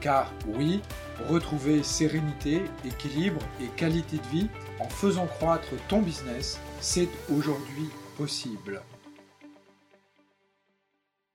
Car oui, retrouver sérénité, équilibre et qualité de vie en faisant croître ton business, c'est aujourd'hui possible.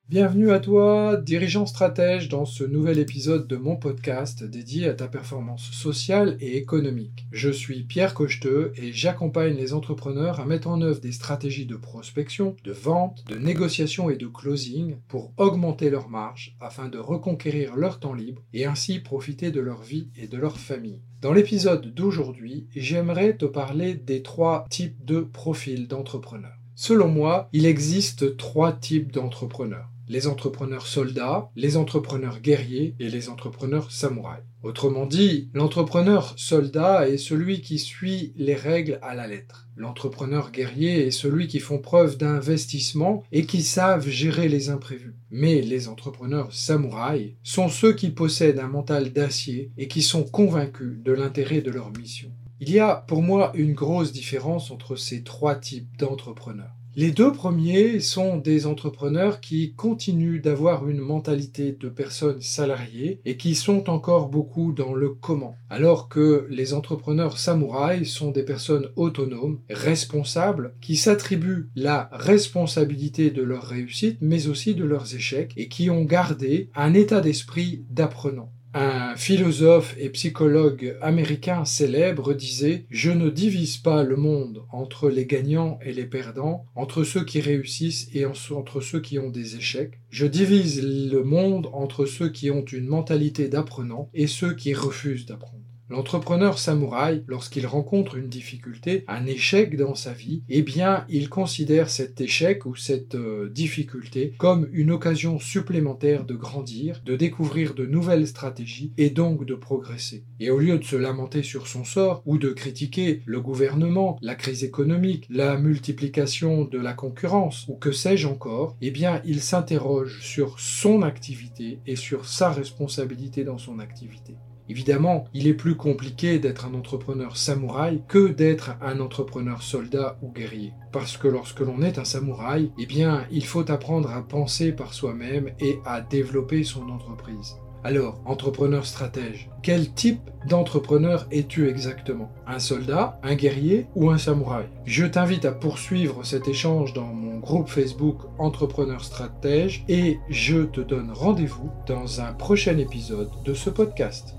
Bienvenue à toi, dirigeant stratège, dans ce nouvel épisode de mon podcast dédié à ta performance sociale et économique. Je suis Pierre Cocheteux et j'accompagne les entrepreneurs à mettre en œuvre des stratégies de prospection, de vente, de négociation et de closing pour augmenter leur marge afin de reconquérir leur temps libre et ainsi profiter de leur vie et de leur famille. Dans l'épisode d'aujourd'hui, j'aimerais te parler des trois types de profils d'entrepreneurs. Selon moi, il existe trois types d'entrepreneurs les entrepreneurs soldats, les entrepreneurs guerriers et les entrepreneurs samouraïs. Autrement dit, l'entrepreneur soldat est celui qui suit les règles à la lettre. L'entrepreneur guerrier est celui qui font preuve d'investissement et qui savent gérer les imprévus. Mais les entrepreneurs samouraïs sont ceux qui possèdent un mental d'acier et qui sont convaincus de l'intérêt de leur mission. Il y a pour moi une grosse différence entre ces trois types d'entrepreneurs. Les deux premiers sont des entrepreneurs qui continuent d'avoir une mentalité de personnes salariées et qui sont encore beaucoup dans le comment, alors que les entrepreneurs samouraïs sont des personnes autonomes, responsables, qui s'attribuent la responsabilité de leur réussite mais aussi de leurs échecs et qui ont gardé un état d'esprit d'apprenant. Un philosophe et psychologue américain célèbre disait ⁇ Je ne divise pas le monde entre les gagnants et les perdants, entre ceux qui réussissent et entre ceux qui ont des échecs. Je divise le monde entre ceux qui ont une mentalité d'apprenant et ceux qui refusent d'apprendre. L'entrepreneur samouraï, lorsqu'il rencontre une difficulté, un échec dans sa vie, eh bien, il considère cet échec ou cette euh, difficulté comme une occasion supplémentaire de grandir, de découvrir de nouvelles stratégies et donc de progresser. Et au lieu de se lamenter sur son sort ou de critiquer le gouvernement, la crise économique, la multiplication de la concurrence ou que sais-je encore, eh bien, il s'interroge sur son activité et sur sa responsabilité dans son activité. Évidemment, il est plus compliqué d'être un entrepreneur samouraï que d'être un entrepreneur soldat ou guerrier. Parce que lorsque l'on est un samouraï, eh bien, il faut apprendre à penser par soi-même et à développer son entreprise. Alors, entrepreneur stratège, quel type d'entrepreneur es-tu exactement? Un soldat, un guerrier ou un samouraï? Je t'invite à poursuivre cet échange dans mon groupe Facebook Entrepreneur Stratège et je te donne rendez-vous dans un prochain épisode de ce podcast.